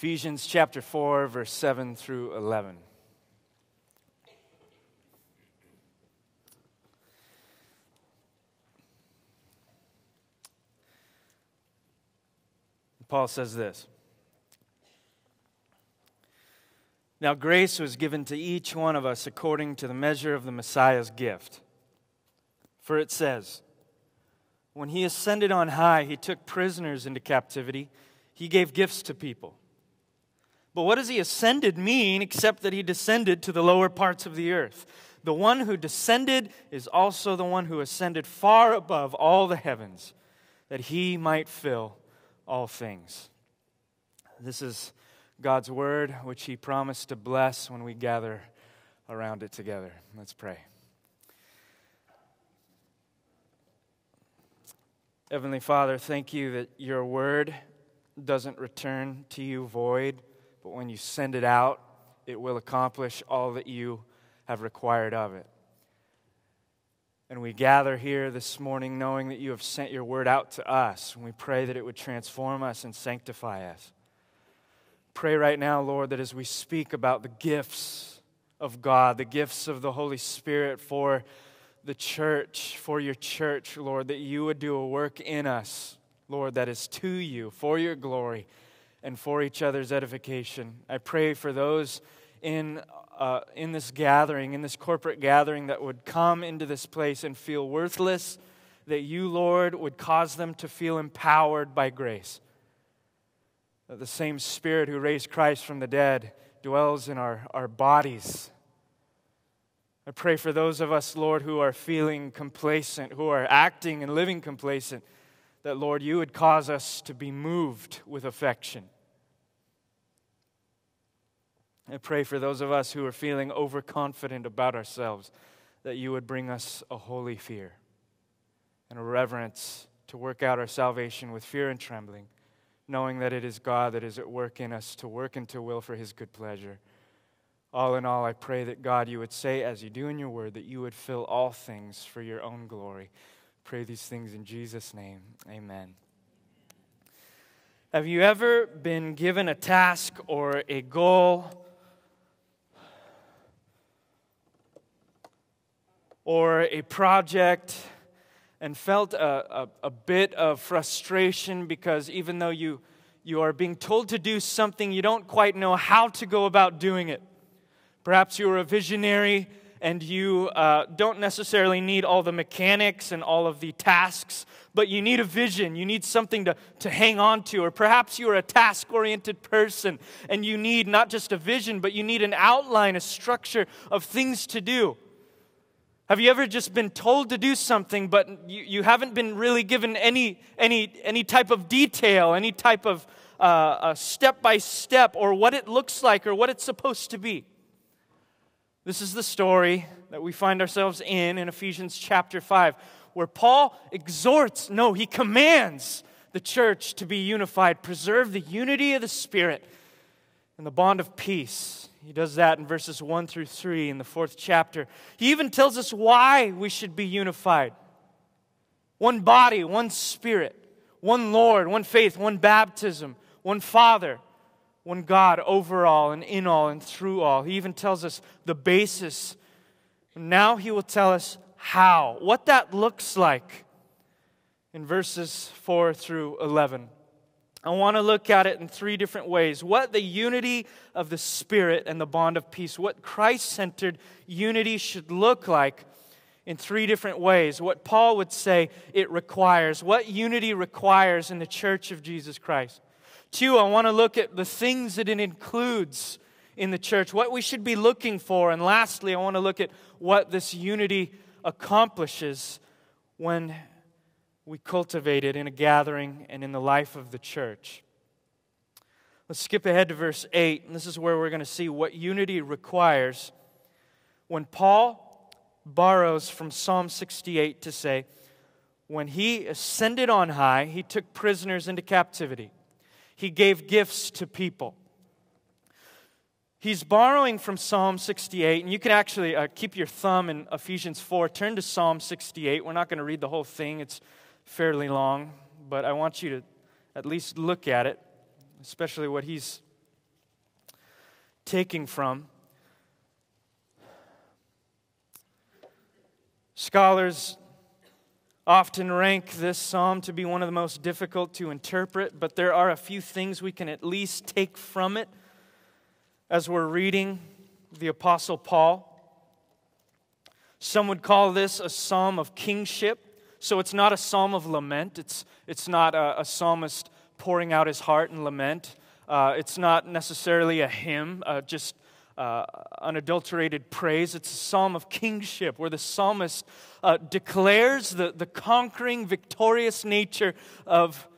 Ephesians chapter 4, verse 7 through 11. Paul says this Now, grace was given to each one of us according to the measure of the Messiah's gift. For it says, When he ascended on high, he took prisoners into captivity, he gave gifts to people. But what does he ascended mean except that he descended to the lower parts of the earth? The one who descended is also the one who ascended far above all the heavens, that he might fill all things. This is God's word, which he promised to bless when we gather around it together. Let's pray. Heavenly Father, thank you that your word doesn't return to you void but when you send it out, it will accomplish all that you have required of it. And we gather here this morning knowing that you have sent your word out to us. And we pray that it would transform us and sanctify us. Pray right now, Lord, that as we speak about the gifts of God, the gifts of the Holy Spirit for the church, for your church, Lord, that you would do a work in us, Lord, that is to you, for your glory and for each other's edification. I pray for those in, uh, in this gathering, in this corporate gathering, that would come into this place and feel worthless, that you, Lord, would cause them to feel empowered by grace. That the same Spirit who raised Christ from the dead dwells in our, our bodies. I pray for those of us, Lord, who are feeling complacent, who are acting and living complacent that, Lord, you would cause us to be moved with affection. I pray for those of us who are feeling overconfident about ourselves that you would bring us a holy fear and a reverence to work out our salvation with fear and trembling, knowing that it is God that is at work in us to work and to will for his good pleasure. All in all, I pray that God, you would say, as you do in your word, that you would fill all things for your own glory. Pray these things in Jesus' name. Amen. Have you ever been given a task or a goal or a project and felt a, a, a, bit of frustration because even though you, you are being told to do something, you don't quite know how to go about doing it? Perhaps you are a visionary and you uh, don't necessarily need all the mechanics and all of the tasks, but you need a vision. You need something to, to hang on to. Or perhaps you're a task oriented person and you need not just a vision, but you need an outline, a structure of things to do. Have you ever just been told to do something, but you, you haven't been really given any, any, any type of detail, any type of step by step, or what it looks like, or what it's supposed to be? This is the story that we find ourselves in in Ephesians chapter 5, where Paul exhorts, no, he commands the church to be unified, preserve the unity of the Spirit and the bond of peace. He does that in verses 1 through 3 in the fourth chapter. He even tells us why we should be unified one body, one spirit, one Lord, one faith, one baptism, one Father one God over all and in all and through all. He even tells us the basis. Now he will tell us how, what that looks like in verses 4 through 11. I want to look at it in three different ways. What the unity of the Spirit and the bond of peace, what Christ centered unity should look like in three different ways. What Paul would say it requires, what unity requires in the church of Jesus Christ. Two, I want to look at the things that it includes in the church, what we should be looking for. And lastly, I want to look at what this unity accomplishes when we cultivate it in a gathering and in the life of the church. Let's skip ahead to verse 8, and this is where we're going to see what unity requires. When Paul borrows from Psalm 68 to say, When he ascended on high, he took prisoners into captivity he gave gifts to people. He's borrowing from Psalm 68, and you can actually uh, keep your thumb in Ephesians 4. Turn to Psalm 68. We're not going to read the whole thing, it's fairly long, but I want you to at least look at it, especially what he's taking from. Scholars often rank this psalm to be one of the most difficult to interpret, but there are a few things we can at least take from it as we're reading the Apostle Paul. Some would call this a psalm of kingship. So it's not a psalm of lament. It's, it's not a, a psalmist pouring out his heart in lament. Uh, it's not necessarily a hymn, uh, just uh, unadulterated praise. It's a psalm of kingship where the psalmist uh, declares the, the conquering, victorious nature of,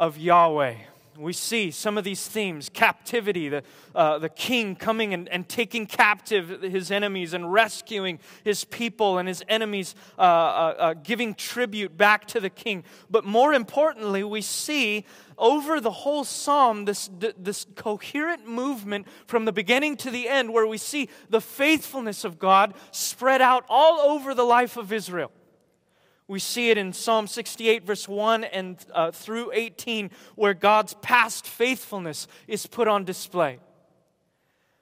of Yahweh we see some of these themes captivity, the, uh, the king coming and, and taking captive his enemies and rescuing his people and his enemies, uh, uh, uh, giving tribute back to the king. But more importantly, we see over the whole psalm this, this coherent movement from the beginning to the end where we see the faithfulness of God spread out all over the life of Israel. We see it in Psalm 68, verse 1 and uh, through 18, where God's past faithfulness is put on display.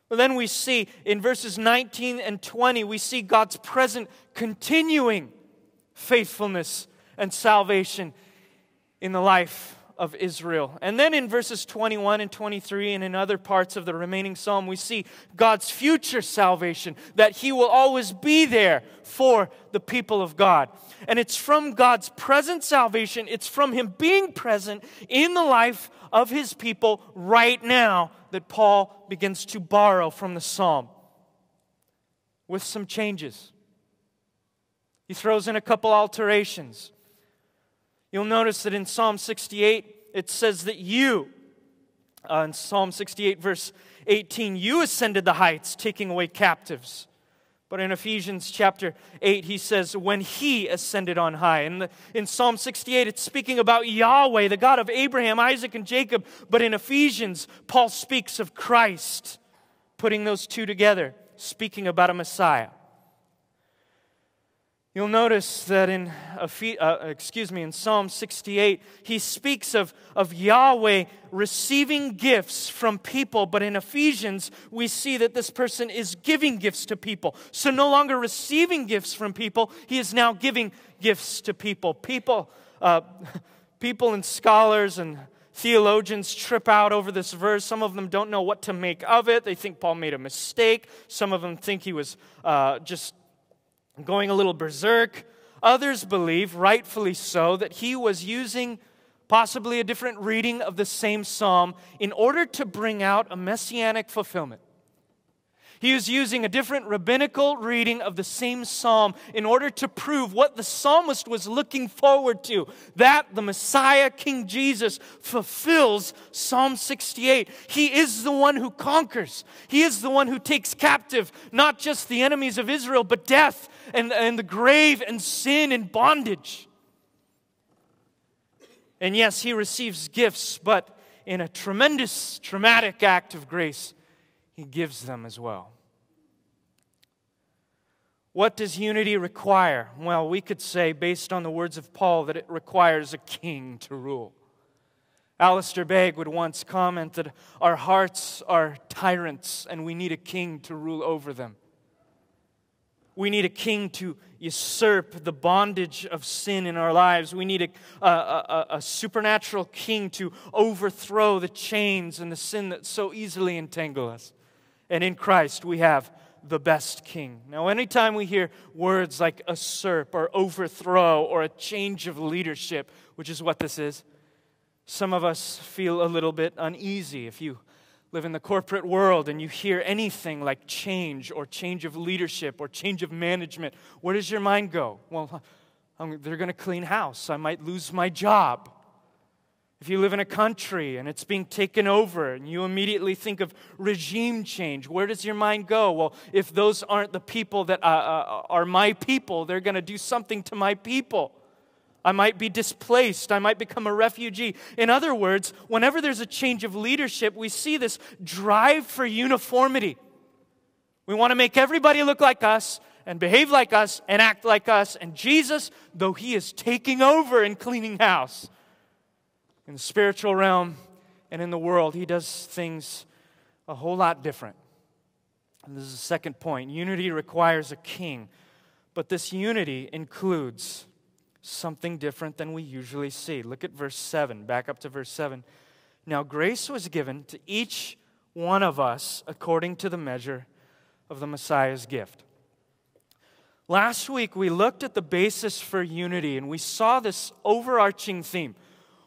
But then we see in verses 19 and 20, we see God's present continuing faithfulness and salvation in the life of Israel. And then in verses 21 and 23 and in other parts of the remaining psalm, we see God's future salvation, that He will always be there for the people of God. And it's from God's present salvation, it's from Him being present in the life of His people right now that Paul begins to borrow from the psalm with some changes. He throws in a couple alterations. You'll notice that in Psalm 68, it says that you, uh, in Psalm 68, verse 18, you ascended the heights, taking away captives. But in Ephesians chapter 8, he says, when he ascended on high. And in, in Psalm 68, it's speaking about Yahweh, the God of Abraham, Isaac, and Jacob. But in Ephesians, Paul speaks of Christ, putting those two together, speaking about a Messiah. You'll notice that in, uh, excuse me, in Psalm 68, he speaks of, of Yahweh receiving gifts from people, but in Ephesians, we see that this person is giving gifts to people. So no longer receiving gifts from people, he is now giving gifts to people. People, uh, people and scholars and theologians trip out over this verse. Some of them don't know what to make of it. They think Paul made a mistake. Some of them think he was uh, just going a little berserk. Others believe, rightfully so, that he was using possibly a different reading of the same psalm in order to bring out a messianic fulfillment. He was using a different rabbinical reading of the same psalm in order to prove what the psalmist was looking forward to that the Messiah, King Jesus, fulfills Psalm 68. He is the one who conquers, He is the one who takes captive not just the enemies of Israel, but death and, and the grave and sin and bondage. And yes, He receives gifts, but in a tremendous, traumatic act of grace he gives them as well. What does unity require? Well, we could say, based on the words of Paul, that it requires a king to rule. Alistair Begg would once comment that our hearts are tyrants and we need a king to rule over them. We need a king to usurp the bondage of sin in our lives. We need a, a, a, a, supernatural king to overthrow the chains and the sin that so easily entangle us. And in Christ, we have the best king. Now, anytime we hear words like usurp or overthrow or a change of leadership, which is what this is, some of us feel a little bit uneasy. If you live in the corporate world and you hear anything like change or change of leadership or change of management, where does your mind go? Well, they're going to clean house. I might lose my job. If you live in a country and it's being taken over and you immediately think of regime change, where does your mind go? Well, if those aren't the people that uh, uh, are my people, they're going to do something to my people. I might be displaced. I might become a refugee. In other words, whenever there's a change of leadership, we see this drive for uniformity. We want to make everybody look like us and behave like us and act like us. And Jesus, though he is taking over and cleaning house, in the spiritual realm and in the world, he does things a whole lot different. And this is the second point. Unity requires a king, but this unity includes something different than we usually see. Look at verse 7, back up to verse 7. Now, grace was given to each one of us according to the measure of the Messiah's gift. Last week, we looked at the basis for unity and we saw this overarching theme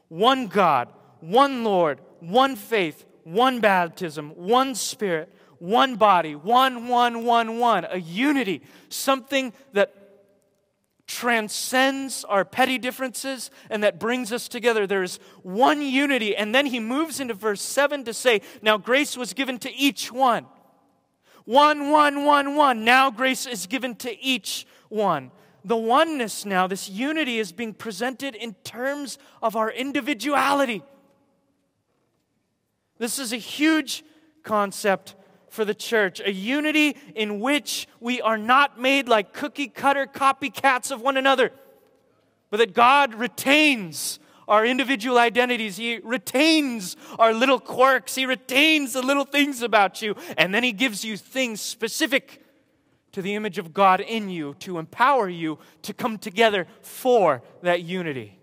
one God, one Lord, one faith, one baptism, one Spirit, one body, one, one, one, one, a unity, something that transcends our petty differences and that brings us together. There's one unity. And then he moves into verse 7 to say, Now grace was given to each one. One, one, one, one. Now grace is given to each one. The oneness now, this unity is being presented in terms of our individuality. This is a huge concept for the church, a unity in which we are not made like cookie cutter copycats of one another, but that God retains our individual identities. He retains our little quirks. He retains the little things about you. And then He gives you things specific to the image of God in you to empower you to come together for that unity.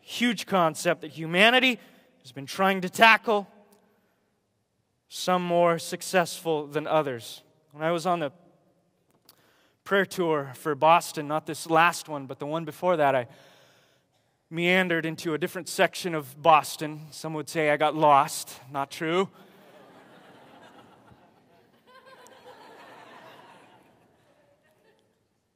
Huge concept that humanity has been trying to tackle some more successful than others. When I was on the prayer tour for Boston, not this last one, but the one before that, I meandered into a different section of Boston. Some would say I got lost. Not true.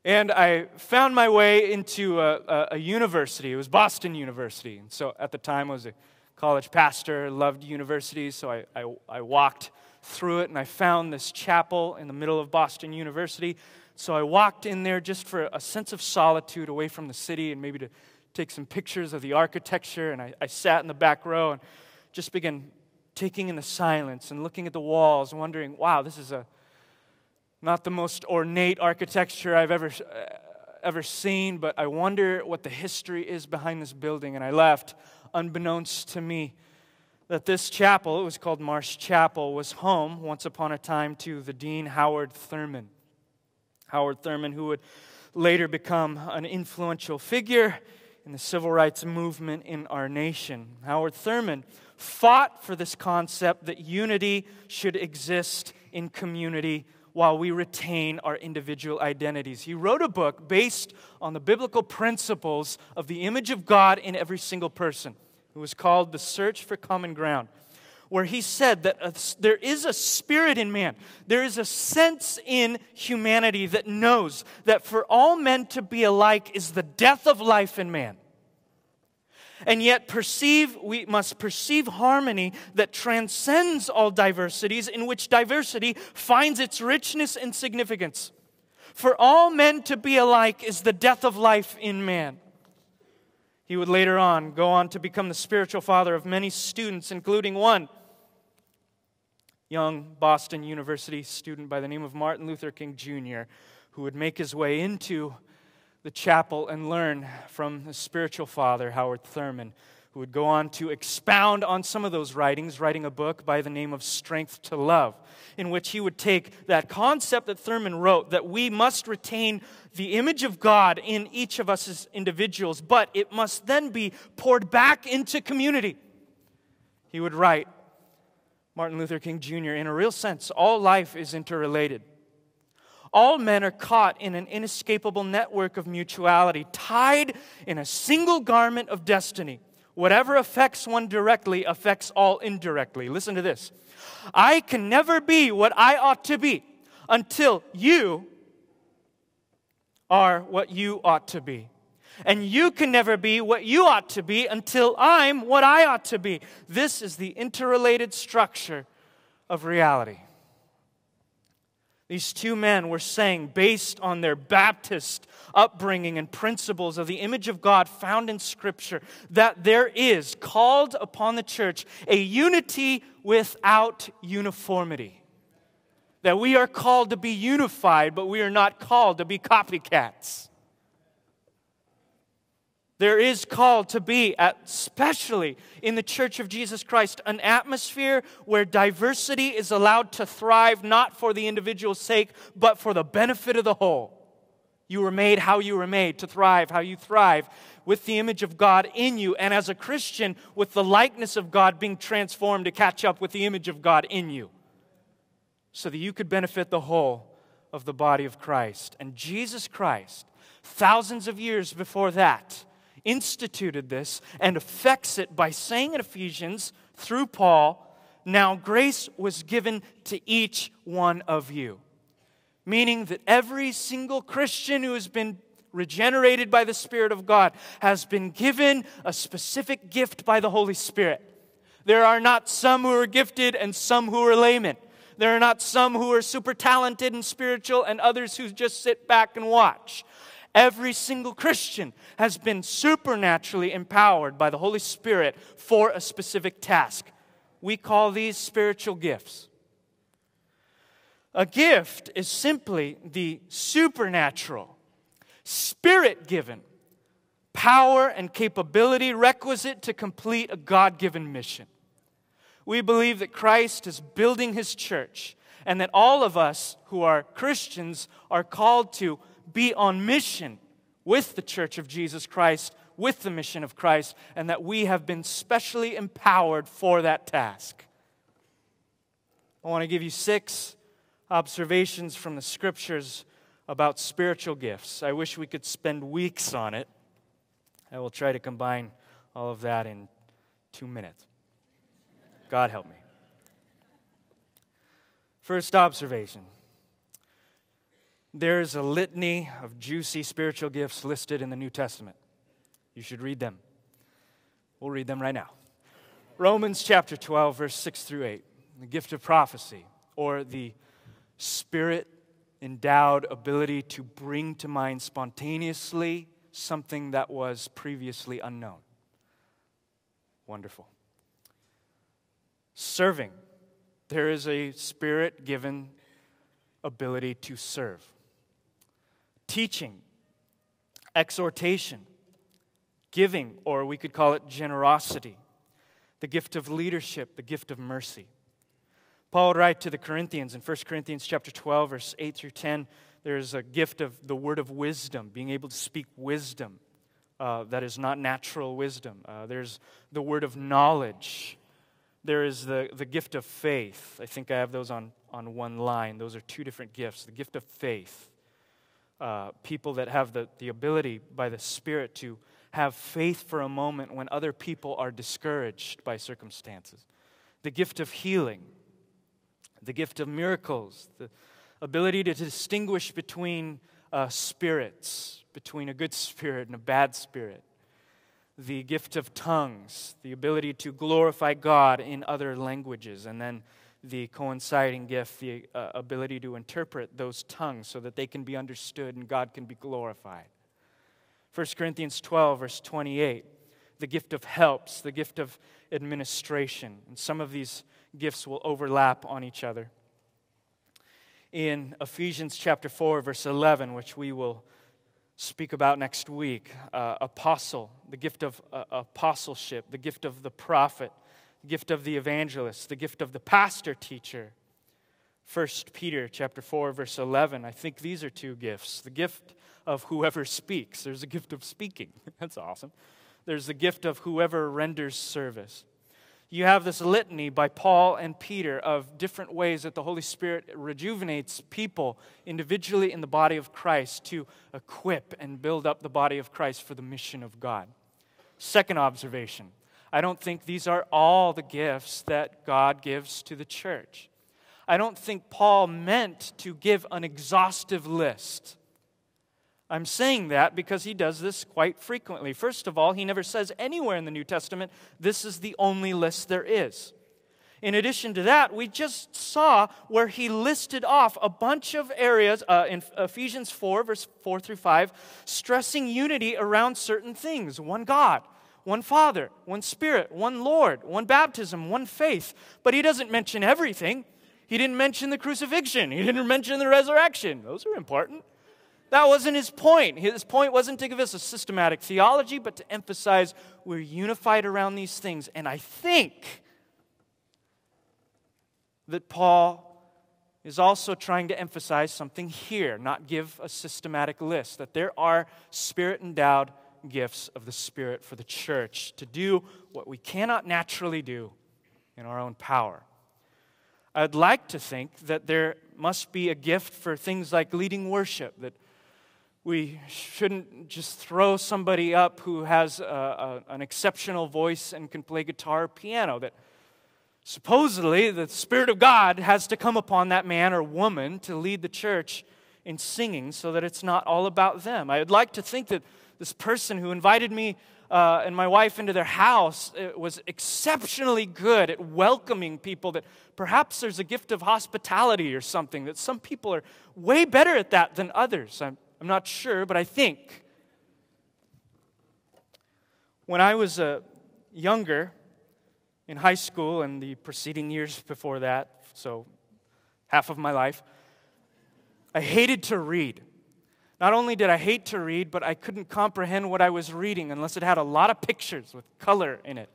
And I found my way into a, a, a, university. It was Boston University. And so at the time, I was a college pastor, loved universities, so I, I, I, walked through it and I found this chapel in the middle of Boston University. So I walked in there just for a sense of solitude away from the city and maybe to take some pictures of the architecture. And I, I sat in the back row and just began taking in the silence and looking at the walls, wondering, wow, this is a not the most ornate architecture I've ever uh, ever seen, but I wonder what the history is behind this building. And I left unbeknownst to me, that this chapel, it was called Marsh Chapel, was home once upon a time to the Dean Howard Thurman. Howard Thurman, who would later become an influential figure in the civil rights movement in our nation. Howard Thurman fought for this concept that unity should exist in community while we retain our individual identities. He wrote a book based on the biblical principles of the image of God in every single person. It was called The Search for Common Ground, where he said that a, there is a spirit in man, there is a sense in humanity that knows that for all men to be alike is the death of life in man and yet perceive we must perceive harmony that transcends all diversities in which diversity finds its richness and significance. For all men to be alike is the death of life in man. He would later on go on to become the spiritual father of many students including one young boston university student by the name of martin luther king jr who would make his way into the chapel and learn from the spiritual father, Howard Thurman, who would go on to expound on some of those writings, writing a book by the name of Strength to Love, in which he would take that concept that Thurman wrote that we must retain the image of God in each of us as individuals, but it must then be poured back into community. He would write, Martin Luther King Jr., in a real sense, all life is interrelated. All men are caught in an inescapable network of mutuality, tied in a single garment of destiny. Whatever affects one directly affects all indirectly. Listen to this I can never be what I ought to be until you are what you ought to be. And you can never be what you ought to be until I'm what I ought to be. This is the interrelated structure of reality. These two men were saying, based on their Baptist upbringing and principles of the image of God found in Scripture, that there is called upon the church a unity without uniformity. That we are called to be unified, but we are not called to be copycats. There is called to be, especially in the Church of Jesus Christ, an atmosphere where diversity is allowed to thrive not for the individual's sake, but for the benefit of the whole. You were made how you were made, to thrive how you thrive, with the image of God in you, and as a Christian, with the likeness of God being transformed to catch up with the image of God in you, so that you could benefit the whole of the body of Christ. And Jesus Christ, thousands of years before that, instituted this and affects it by saying in Ephesians through Paul, Now grace was given to each one of you. Meaning that every single Christian who has been regenerated by the Spirit of God has been given a specific gift by the Holy Spirit. There are not some who are gifted and some who are laymen. There are not some who are super talented and spiritual and others who just sit back and watch. Every single Christian has been supernaturally empowered by the Holy Spirit for a specific task. We call these spiritual gifts. A gift is simply the supernatural, spirit given power and capability requisite to complete a God given mission. We believe that Christ is building his church and that all of us who are Christians are called to be on mission with the church of Jesus Christ, with the mission of Christ, and that we have been specially empowered for that task. I want to give you six observations from the scriptures about spiritual gifts. I wish we could spend weeks on it. I will try to combine all of that in two minutes. God help me. First observation there's a litany of juicy spiritual gifts listed in the New Testament. You should read them. We'll read them right now. Romans chapter 12, verse 6 through 8. The gift of prophecy, or the spirit endowed ability to bring to mind spontaneously something that was previously unknown. Wonderful. Serving. There is a spirit given ability to serve teaching, exhortation, giving, or we could call it generosity, the gift of leadership, the gift of mercy. Paul would write to the Corinthians in 1 Corinthians chapter 12, verse 8 through 10, there's a gift of the word of wisdom, being able to speak wisdom uh, that is not natural wisdom. Uh, there's the word of knowledge. There is the, the gift of faith. I think I have those on, on one line. Those are two different gifts. The gift of faith uh, people that have the, the ability by the Spirit to have faith for a moment when other people are discouraged by circumstances. The gift of healing, the gift of miracles, the ability to distinguish between uh, spirits, between a good spirit and a bad spirit. The gift of tongues, the ability to glorify God in other languages, and then the coinciding gift, the uh, ability to interpret those tongues so that they can be understood and God can be glorified. 1 Corinthians 12, verse 28, the gift of helps, the gift of administration. And some of these gifts will overlap on each other. In Ephesians chapter 4, verse 11, which we will speak about next week, uh, apostle, the gift of uh, apostleship, the gift of the prophet, the gift of the evangelist, the gift of the pastor teacher. 1 Peter chapter 4 verse 11. I think these are two gifts. The gift of whoever speaks. There's a gift of speaking. That's awesome. There's the gift of whoever renders service. You have this litany by Paul and Peter of different ways that the Holy Spirit rejuvenates people individually in the body of Christ to equip and build up the body of Christ for the mission of God. Second observation I don't think these are all the gifts that God gives to the church. I don't think Paul meant to give an exhaustive list. I'm saying that because he does this quite frequently. First of all, he never says anywhere in the New Testament, this is the only list there is. In addition to that, we just saw where he listed off a bunch of areas uh, in Ephesians 4, verse 4 through 5, stressing unity around certain things one God, one Father, one Spirit, one Lord, one baptism, one faith. But he doesn't mention everything. He didn't mention the crucifixion, he didn't mention the resurrection. Those are important. That wasn't his point. His point wasn't to give us a systematic theology, but to emphasize we're unified around these things. And I think that Paul is also trying to emphasize something here, not give a systematic list, that there are spirit endowed gifts of the Spirit for the church to do what we cannot naturally do in our own power. I'd like to think that there must be a gift for things like leading worship, that we shouldn't just throw somebody up who has a, a, an exceptional voice and can play guitar or piano, that supposedly the Spirit of God has to come upon that man or woman to lead the church in singing so that it's not all about them. I'd like to think that this person who invited me uh, and my wife into their house was exceptionally good at welcoming people, that perhaps there's a gift of hospitality or something, that some people are way better at that than others. I'm, I'm not sure, but I think. When I was uh, younger, in high school and the preceding years before that, so half of my life, I hated to read. Not only did I hate to read, but I couldn't comprehend what I was reading unless it had a lot of pictures with color in it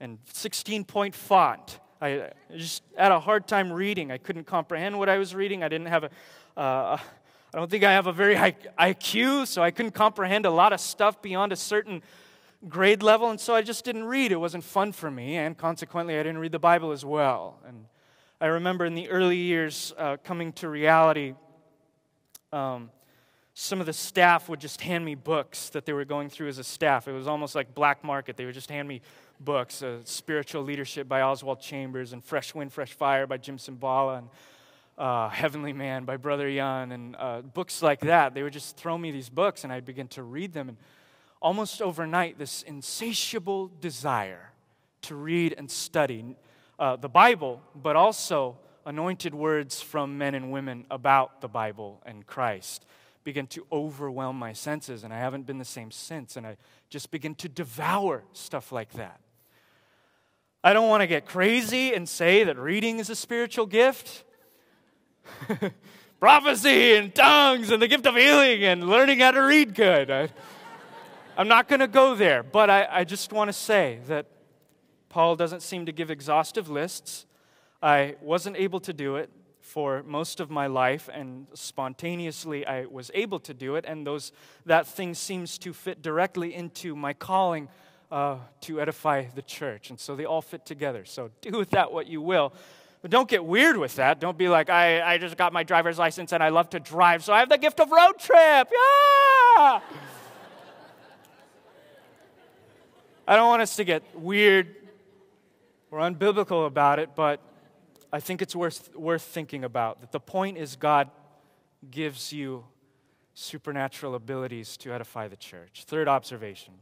and 16 point font. I just had a hard time reading. I couldn't comprehend what I was reading. I didn't have a. Uh, I don't think I have a very high IQ, so I couldn't comprehend a lot of stuff beyond a certain grade level, and so I just didn't read. It wasn't fun for me, and consequently, I didn't read the Bible as well. And I remember in the early years uh, coming to reality, um, some of the staff would just hand me books that they were going through as a staff. It was almost like black market. They would just hand me books uh, Spiritual Leadership by Oswald Chambers, and Fresh Wind, Fresh Fire by Jim Cymbala, and uh, Heavenly Man by Brother Yun, and uh, books like that. They would just throw me these books, and I'd begin to read them. And almost overnight, this insatiable desire to read and study uh, the Bible, but also anointed words from men and women about the Bible and Christ began to overwhelm my senses, and I haven't been the same since. And I just begin to devour stuff like that. I don't want to get crazy and say that reading is a spiritual gift. Prophecy and tongues and the gift of healing and learning how to read good. I, I'm not going to go there, but I, I just want to say that Paul doesn't seem to give exhaustive lists. I wasn't able to do it for most of my life, and spontaneously I was able to do it, and those, that thing seems to fit directly into my calling uh, to edify the church. And so they all fit together. So do with that what you will. But don't get weird with that. Don't be like, I, I just got my driver's license and I love to drive, so I have the gift of road trip. Yeah! I don't want us to get weird or unbiblical about it, but I think it's worth, worth thinking about. That the point is, God gives you supernatural abilities to edify the church. Third observation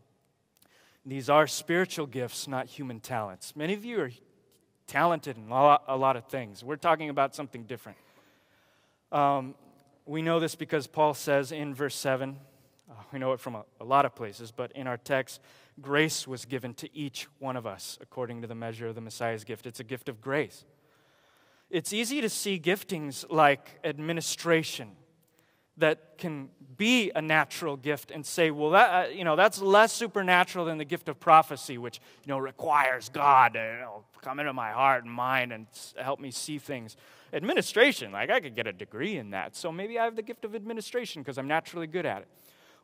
these are spiritual gifts, not human talents. Many of you are talented in a lot, a lot of things. We're talking about something different. Um, we know this because Paul says in verse 7, uh, we know it from a, a lot of places, but in our text, grace was given to each one of us according to the measure of the Messiah's gift. It's a gift of grace. It's easy to see giftings like administration that can be a natural gift and say, well, that, uh, you know, that's less supernatural than the gift of prophecy, which you know, requires God to you know, come into my heart and mind and help me see things. Administration, like I could get a degree in that. So maybe I have the gift of administration because I'm naturally good at it.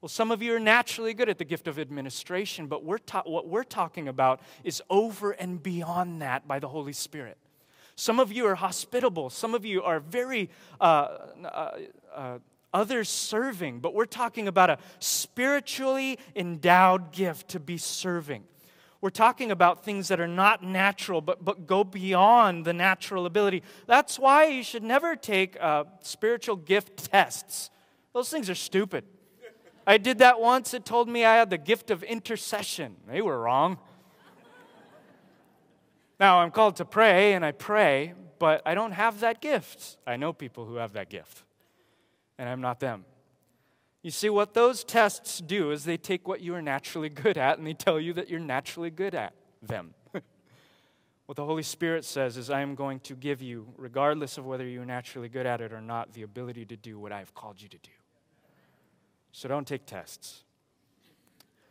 Well, some of you are naturally good at the gift of administration, but we're ta- what we're talking about is over and beyond that by the Holy Spirit. Some of you are hospitable. Some of you are very uh, uh, uh, others serving, but we're talking about a spiritually endowed gift to be serving. We're talking about things that are not natural, but, but go beyond the natural ability. That's why you should never take uh, spiritual gift tests. Those things are stupid. I did that once. It told me I had the gift of intercession. They were wrong. Now, I'm called to pray, and I pray, but I don't have that gift. I know people who have that gift, and I'm not them. You see, what those tests do is they take what you are naturally good at and they tell you that you're naturally good at them. what the Holy Spirit says is, I am going to give you, regardless of whether you're naturally good at it or not, the ability to do what I have called you to do. so don't take tests.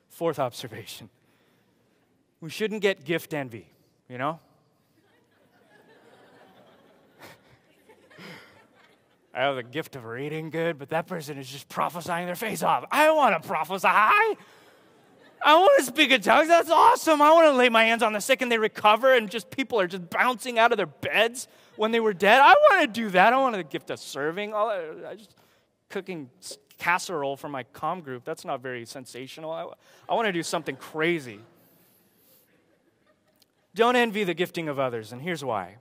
Fourth observation we shouldn't get gift envy, you know? I have the gift of reading good, but that person is just prophesying their face off. I want to prophesy. I want to speak in tongues. That's awesome. I want to lay my hands on the sick and they recover, and just people are just bouncing out of their beds when they were dead. I want to do that. I want the gift of serving. I just cooking casserole for my com group. That's not very sensational. I, I want to do something crazy. Don't envy the gifting of others, and here's why.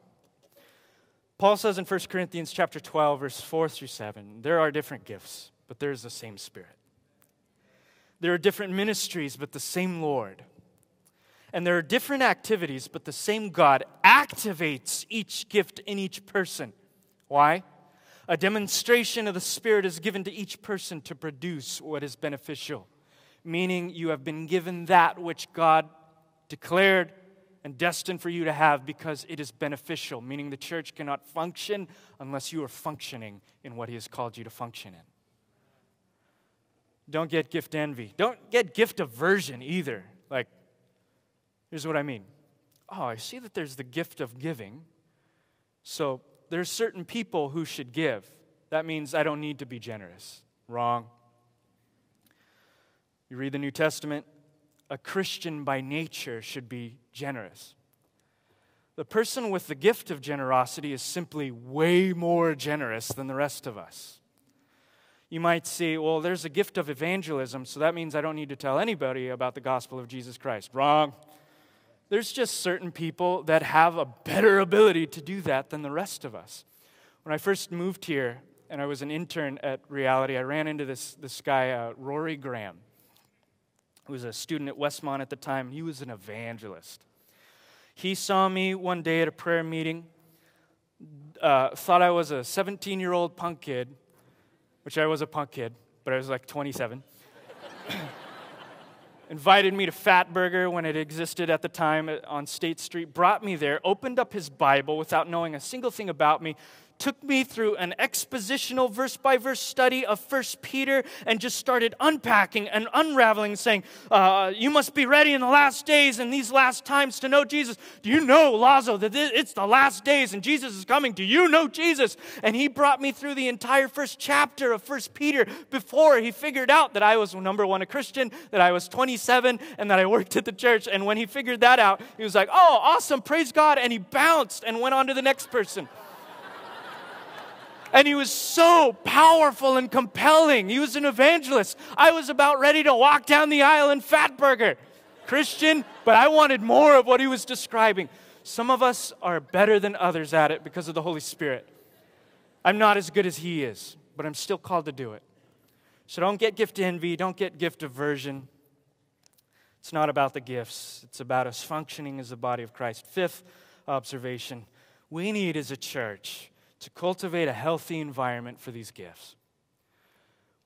Paul says in 1 Corinthians chapter 12 verse 4 through 7, there are different gifts, but there is the same spirit. There are different ministries, but the same Lord. And there are different activities, but the same God activates each gift in each person. Why? A demonstration of the Spirit is given to each person to produce what is beneficial, meaning you have been given that which God declared and destined for you to have because it is beneficial, meaning the church cannot function unless you are functioning in what He has called you to function in. Don't get gift envy. Don't get gift aversion either. Like, here's what I mean. Oh, I see that there's the gift of giving. So there's certain people who should give. That means I don't need to be generous. Wrong. You read the New Testament, a Christian by nature should be generous. The person with the gift of generosity is simply way more generous than the rest of us. You might say, well, there's a gift of evangelism, so that means I don't need to tell anybody about the gospel of Jesus Christ. Wrong. There's just certain people that have a better ability to do that than the rest of us. When I first moved here and I was an intern at Reality, I ran into this, this guy, uh, Rory Graham who was a student at Westmont at the time. He was an evangelist. He saw me one day at a prayer meeting, uh, thought I was a 17 year old punk kid, which I was a punk kid, but I was like 27. Invited me to Fatburger when it existed at the time on State Street, brought me there, opened up his Bible without knowing a single thing about me, took me through an expositional verse by verse study of First Peter and just started unpacking and unraveling, saying, uh, You must be ready in the last days and these last times to know Jesus. Do you know, Lazo, that it's the last days and Jesus is coming? Do you know Jesus? And he brought me through the entire first chapter of First Peter before he figured out that I was, number one, a Christian, that I was 27, and that I worked at the church. And when he figured that out, he was like, Oh, awesome, praise God. And he bounced and went on to the next person. And he was so powerful and compelling. He was an evangelist. I was about ready to walk down the aisle in Fatburger. Christian, but I wanted more of what he was describing. Some of us are better than others at it because of the Holy Spirit. I'm not as good as he is, but I'm still called to do it. So don't get gift envy, don't get gift aversion. It's not about the gifts, it's about us functioning as the body of Christ. Fifth observation we need as a church to cultivate a healthy environment for these gifts.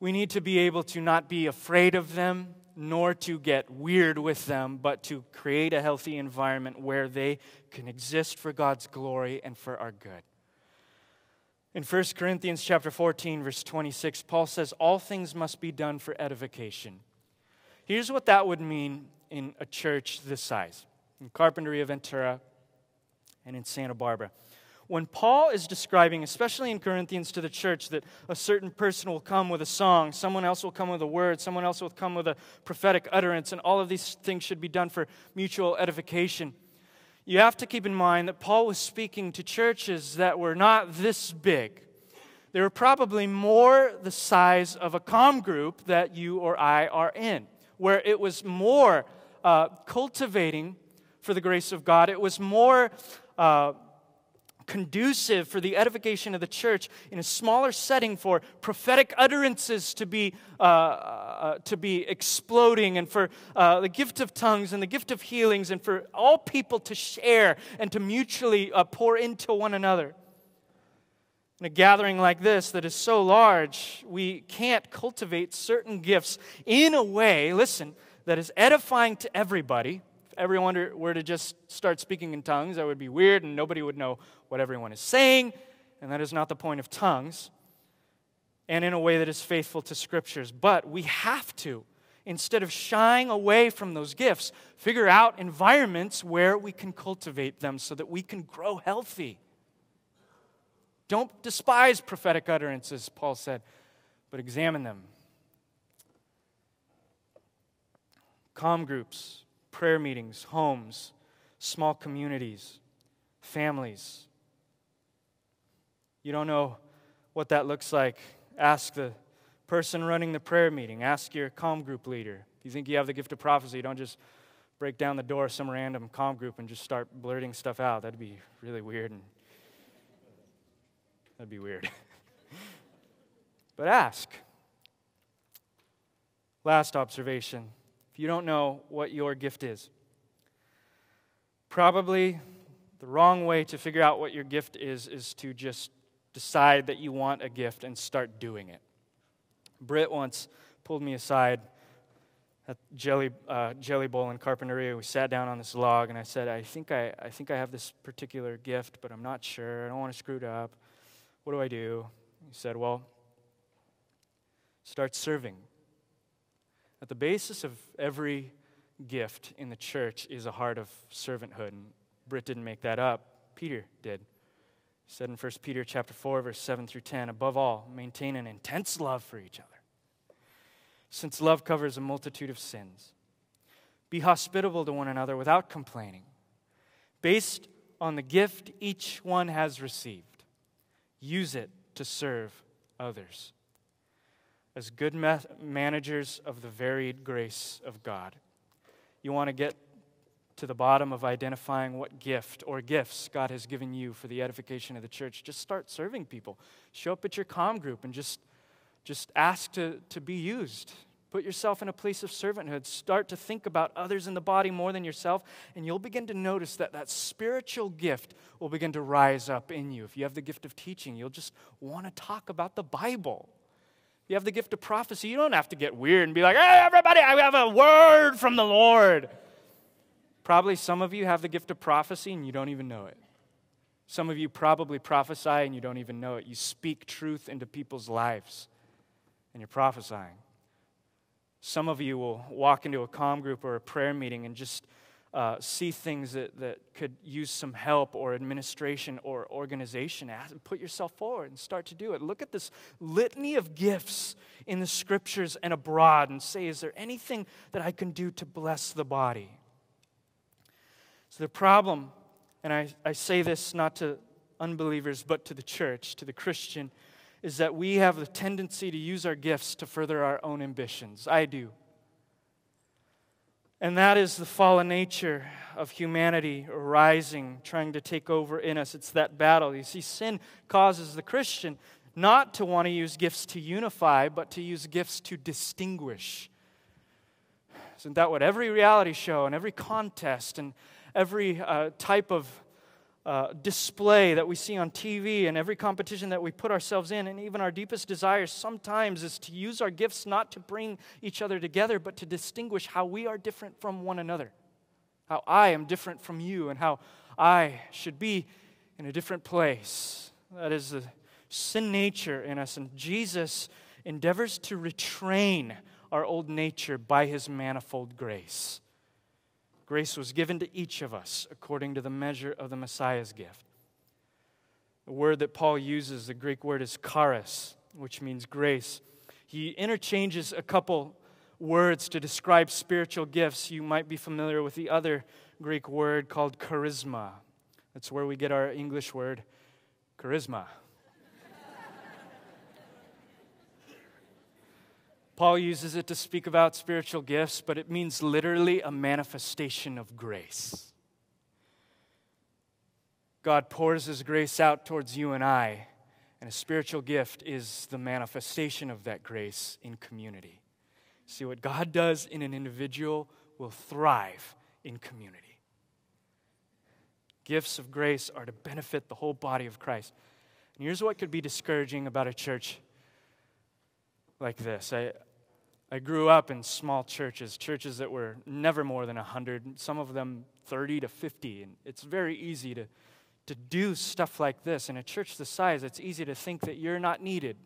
We need to be able to not be afraid of them, nor to get weird with them, but to create a healthy environment where they can exist for God's glory and for our good. In 1 Corinthians chapter 14 verse 26, Paul says all things must be done for edification. Here's what that would mean in a church this size. In Carpinteria Ventura and in Santa Barbara when Paul is describing, especially in Corinthians, to the church, that a certain person will come with a song, someone else will come with a word, someone else will come with a prophetic utterance, and all of these things should be done for mutual edification. You have to keep in mind that Paul was speaking to churches that were not this big. They were probably more the size of a com group that you or I are in, where it was more uh, cultivating for the grace of God. It was more. Uh, conducive for the edification of the church in a smaller setting for prophetic utterances to be, uh, uh, to be exploding and for uh, the gift of tongues and the gift of healings and for all people to share and to mutually uh, pour into one another. In a gathering like this that is so large, we can't cultivate certain gifts in a way, listen, that is edifying to everybody If everyone were to just start speaking in tongues, that would be weird and nobody would know what everyone is saying, and that is not the point of tongues. and in a way that is faithful to scriptures. But we have to, instead of shying away from those gifts, figure out environments where we can cultivate them so that we can grow healthy. Don't despise prophetic utterances, Paul said, but examine them. Com groups, prayer meetings, homes, small communities, families. You don't know what that looks like. Ask the person running the prayer meeting, ask your com group leader. If you think you have the gift of prophecy, don't just break down the door of some random com group and just start blurting stuff out. That'd be really weird and that'd be weird. but ask. Last observation. If you don't know what your gift is, probably the wrong way to figure out what your gift is is to just decide that you want a gift and start doing it. Britt once pulled me aside at Jelly, uh, Jelly Bowl in Carpinteria. We sat down on this log, and I said, I think I, I think I have this particular gift, but I'm not sure. I don't want to screw it up. What do I do? He said, Well, start serving. At the basis of every gift in the church is a heart of servanthood. And Britt didn't make that up. Peter did. Said in 1 Peter chapter 4, verse 7 through 10, above all, maintain an intense love for each other, since love covers a multitude of sins. Be hospitable to one another without complaining, based on the gift each one has received. Use it to serve others as good ma- managers of the varied grace of God. You want to get to the bottom of identifying what gift or gifts God has given you for the edification of the church. Just start serving people. Show up at your com group and just, just ask to, to be used. Put yourself in a place of servanthood. Start to think about others in the body more than yourself, and you'll begin to notice that that spiritual gift will begin to rise up in you. If you have the gift of teaching, you'll just want to talk about the Bible If you have the gift of prophecy, you don't have to get weird and be like, hey, everybody, I have a word from the Lord. Probably some of you have the gift of prophecy and you don't even know it. Some of you probably prophesy and you don't even know it. You speak truth into people's lives and you're prophesying. Some of you will walk into a com group or a prayer meeting and just uh, see things that, that could use some help or administration or organization, put yourself forward and start to do it. Look at this litany of gifts in the scriptures and abroad and say, is there anything that I can do to bless the body? So the problem, and I, I say this not to unbelievers, but to the church, to the Christian, is that we have the tendency to use our gifts to further our own ambitions. I do. And that is the fallen nature of humanity arising, trying to take over in us. It's that battle. You see, sin causes the Christian not to want to use gifts to unify, but to use gifts to distinguish. Isn't that what every reality show and every contest and every uh, type of uh, display that we see on TV and every competition that we put ourselves in, and even our deepest desires sometimes is to use our gifts not to bring each other together, but to distinguish how we are different from one another. How I am different from you, and how I should be in a different place. That is the sin nature in us, and Jesus endeavors to retrain our old nature by his manifold grace. Grace was given to each of us according to the measure of the Messiah's gift. The word that Paul uses, the Greek word is charis, which means grace. He interchanges a couple words to describe spiritual gifts. You might be familiar with the other Greek word called charisma. That's where we get our English word charisma. Paul uses it to speak about spiritual gifts, but it means literally a manifestation of grace. God pours his grace out towards you and I, and a spiritual gift is the manifestation of that grace in community. See, what God does in an individual will thrive in community. Gifts of grace are to benefit the whole body of Christ. And here's what could be discouraging about a church like this. I, I grew up in small churches, churches that were never more than 100, some of them 30 to 50. And it's very easy to, to do stuff like this. In a church this size, it's easy to think that you're not needed,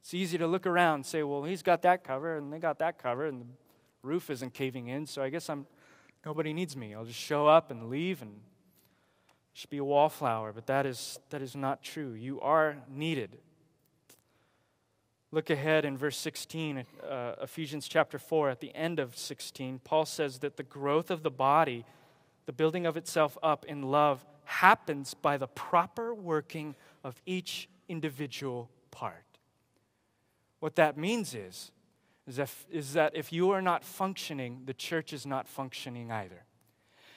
It's easy to look around and say, well, he's got that cover and they got that cover and the roof isn't caving in, so I guess I'm nobody needs me. I'll just show up and leave and should be a wallflower, but that is that is not true. You are needed. Look ahead in verse 16, uh, Ephesians chapter 4, at the end of 16, Paul says that the growth of the body, the building of itself up in love, happens by the proper working of each individual part. What that means is, is, if, is that if you are not functioning, the church is not functioning either.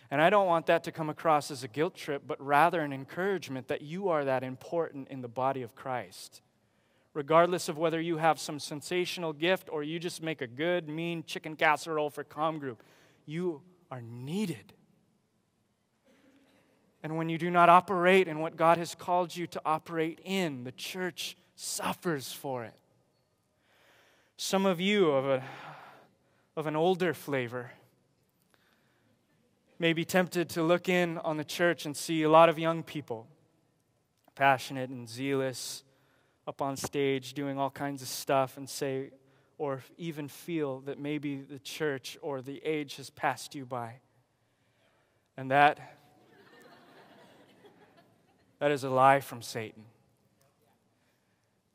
And I don't want that to come across as a guilt trip, but rather an encouragement that you are that important in the body of Christ regardless of whether you have some sensational gift or you just make a good, mean chicken casserole for com group. You are needed. And when you do not operate in what God has called you to operate in, the church suffers for it. Some of you of, a, of an older flavor may be tempted to look in on the church and see a lot of young people, passionate and zealous, up on stage doing all kinds of stuff and say, or even feel that maybe the church or the age has passed you by. And that that is a lie from Satan.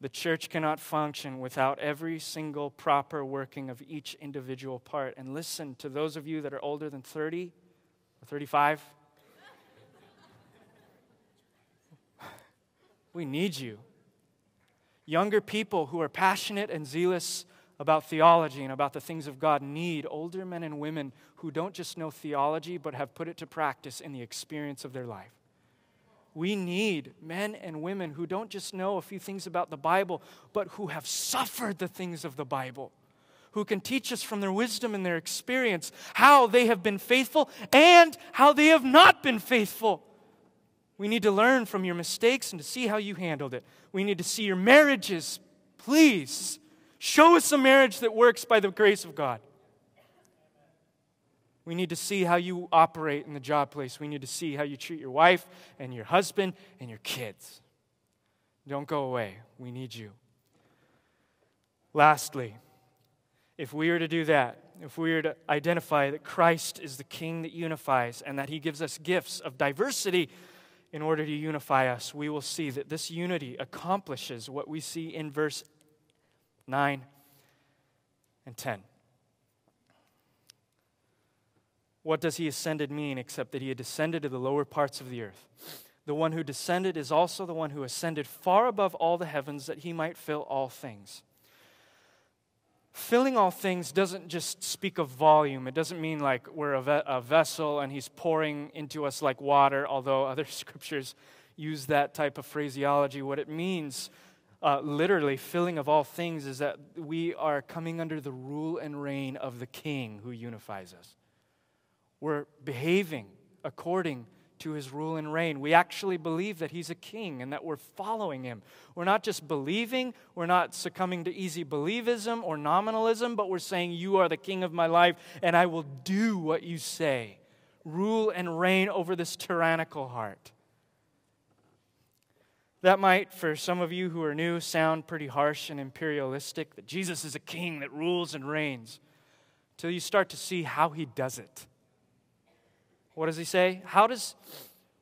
The church cannot function without every single proper working of each individual part. And listen to those of you that are older than 30 or 35. we need you younger people who are passionate and zealous about theology and about the things of God need older men and women who don't just know theology but have put it to practice in the experience of their life. We need men and women who don't just know a few things about the Bible, but who have suffered the things of the Bible, who can teach us from their wisdom and their experience how they have been faithful and how they have not been faithful. We need to learn from your mistakes and to see how you handled it. We need to see your marriages. Please show us a marriage that works by the grace of God. We need to see how you operate in the job place. We need to see how you treat your wife and your husband and your kids. Don't go away. We need you. Lastly, if we are to do that, if we are to identify that Christ is the King that unifies and that He gives us gifts of diversity in order to unify us, we will see that this unity accomplishes what we see in verse 9 and 10. What does he ascended mean except that he had descended to the lower parts of the earth? The one who descended is also the one who ascended far above all the heavens that he might fill all things. Filling all things doesn't just speak of volume. It doesn't mean like we're a, ve- a, vessel and he's pouring into us like water, although other scriptures use that type of phraseology. What it means, uh, literally, filling of all things, is that we are coming under the rule and reign of the King who unifies us. We're behaving according to his rule and reign. We actually believe that he's a king and that we're following him. We're not just believing, we're not succumbing to easy believism or nominalism, but we're saying, You are the king of my life and I will do what you say. Rule and reign over this tyrannical heart. That might, for some of you who are new, sound pretty harsh and imperialistic that Jesus is a king that rules and reigns, till you start to see how he does it. What does he say? How does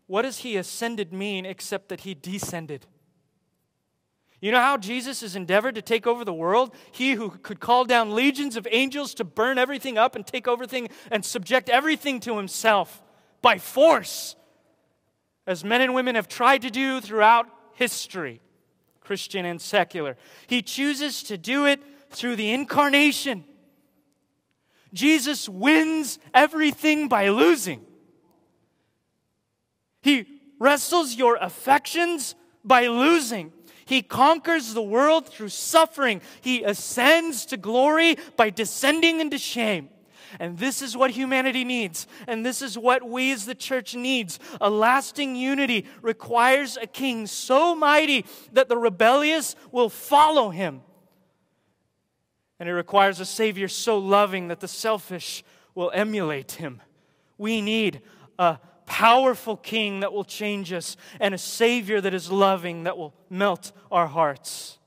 what does he ascended mean except that he descended? You know how Jesus has endeavored to take over the world? He who could call down legions of angels to burn everything up and take over everything and subject everything to himself by force, as men and women have tried to do throughout history, Christian and secular. He chooses to do it through the incarnation. Jesus wins everything by losing. He wrestles your affections by losing. He conquers the world through suffering. He ascends to glory by descending into shame. And this is what humanity needs. And this is what we as the church needs. A lasting unity requires a king so mighty that the rebellious will follow him. And it requires a savior so loving that the selfish will emulate him. We need a powerful king that will change us, and a savior that is loving that will melt our hearts.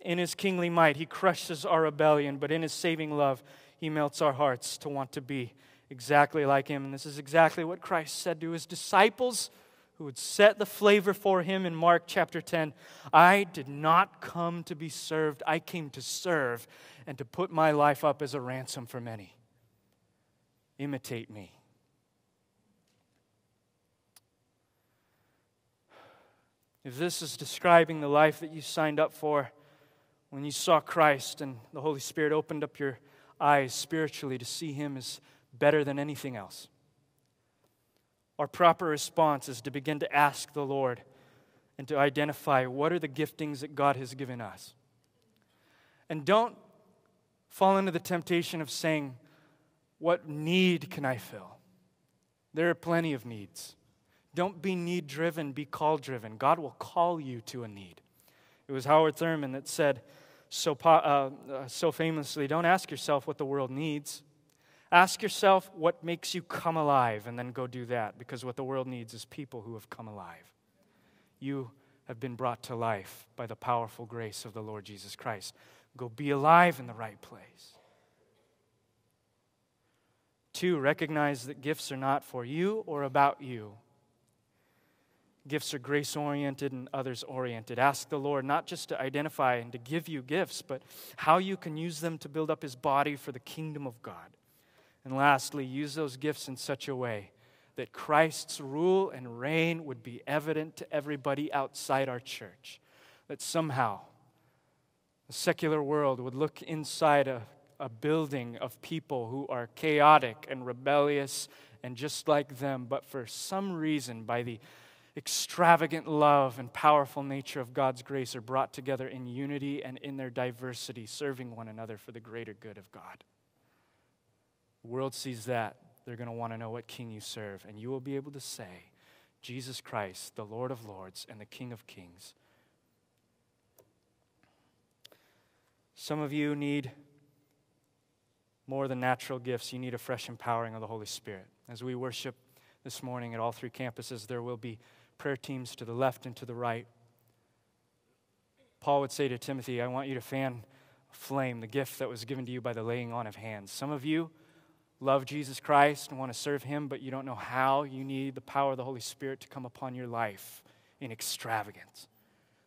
In his kingly might, he crushes our rebellion, but in his saving love, he melts our hearts to want to be exactly like him. And this is exactly what Christ said to his disciples who would set the flavor for him in Mark chapter 10. I did not come to be served, I came to serve and to put my life up as a ransom for many. Imitate me. If this is describing the life that you signed up for when you saw Christ and the Holy Spirit opened up your eyes spiritually to see Him as better than anything else, our proper response is to begin to ask the Lord and to identify what are the giftings that God has given us. And don't fall into the temptation of saying, What need can I fill? There are plenty of needs. Don't be need driven, be call driven. God will call you to a need. It was Howard Thurman that said so, uh, uh, so famously don't ask yourself what the world needs. Ask yourself what makes you come alive, and then go do that, because what the world needs is people who have come alive. You have been brought to life by the powerful grace of the Lord Jesus Christ. Go be alive in the right place. Two, recognize that gifts are not for you or about you. Gifts are grace oriented and others oriented. Ask the Lord not just to identify and to give you gifts, but how you can use them to build up His body for the kingdom of God. And lastly, use those gifts in such a way that Christ's rule and reign would be evident to everybody outside our church. That somehow the secular world would look inside a, a building of people who are chaotic and rebellious and just like them, but for some reason, by the extravagant love and powerful nature of God's grace, are brought together in unity and in their diversity, serving one another for the greater good of God. The world sees that, they're going to want to know what king you serve. And you will be able to say, Jesus Christ, the Lord of Lords and the King of Kings. Some of you need more than natural gifts, you need a fresh empowering of the Holy Spirit. As we worship this morning at all three campuses, there will be prayer teams to the left and to the right. Paul would say to Timothy, I want you to fan flame, the gift that was given to you by the laying on of hands. Some of you, love Jesus Christ and want to serve Him, but you don't know how, you need the power of the Holy Spirit to come upon your life in extravagance.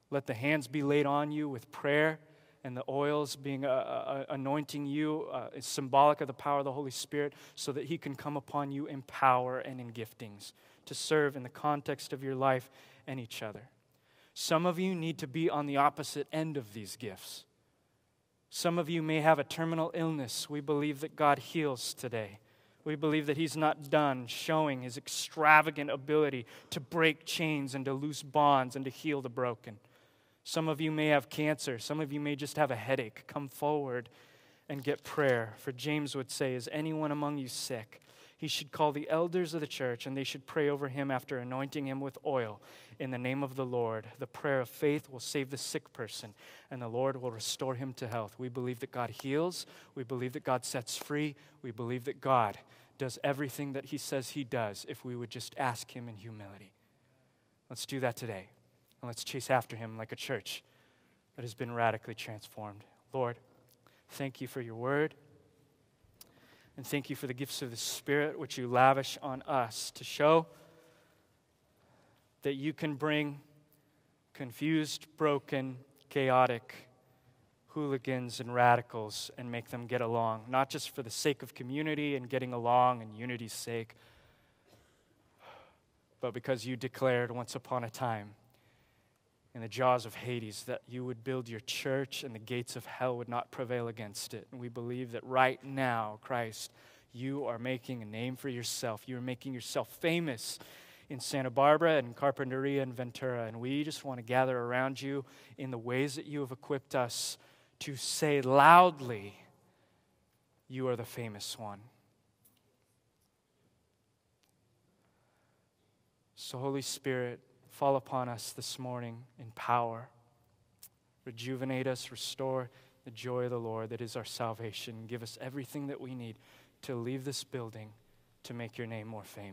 Let the hands be laid on you with prayer and the oils being uh, uh, anointing you uh, is symbolic of the power of the Holy Spirit so that He can come upon you in power and in giftings to serve in the context of your life and each other. Some of you need to be on the opposite end of these gifts. Some of you may have a terminal illness. We believe that God heals today. We believe that He's not done showing His extravagant ability to break chains and to loose bonds and to heal the broken. Some of you may have cancer. Some of you may just have a headache. Come forward and get prayer. For James would say, Is anyone among you sick? he should call the elders of the church and they should pray over him after anointing him with oil in the name of the Lord. The prayer of faith will save the sick person and the Lord will restore him to health. We believe that God heals, we believe that God sets free, we believe that God does everything that he says he does if we would just ask him in humility. Let's do that today. And let's chase after him like a church that has been radically transformed. Lord, thank you for your word. And thank you for the gifts of the Spirit which you lavish on us to show that you can bring confused, broken, chaotic hooligans and radicals and make them get along, not just for the sake of community and getting along and unity's sake, but because you declared once upon a time in the jaws of Hades that you would build your church and the gates of hell would not prevail against it. And we believe that right now, Christ, you are making a name for yourself. You are making yourself famous in Santa Barbara and Carpinteria and Ventura. And we just want to gather around you in the ways that you have equipped us to say loudly, You are the famous one. So, Holy Spirit, fall upon us this morning in power. Rejuvenate us, restore the joy of the Lord that is our salvation. Give us everything that we need to leave this building to make your name more famous.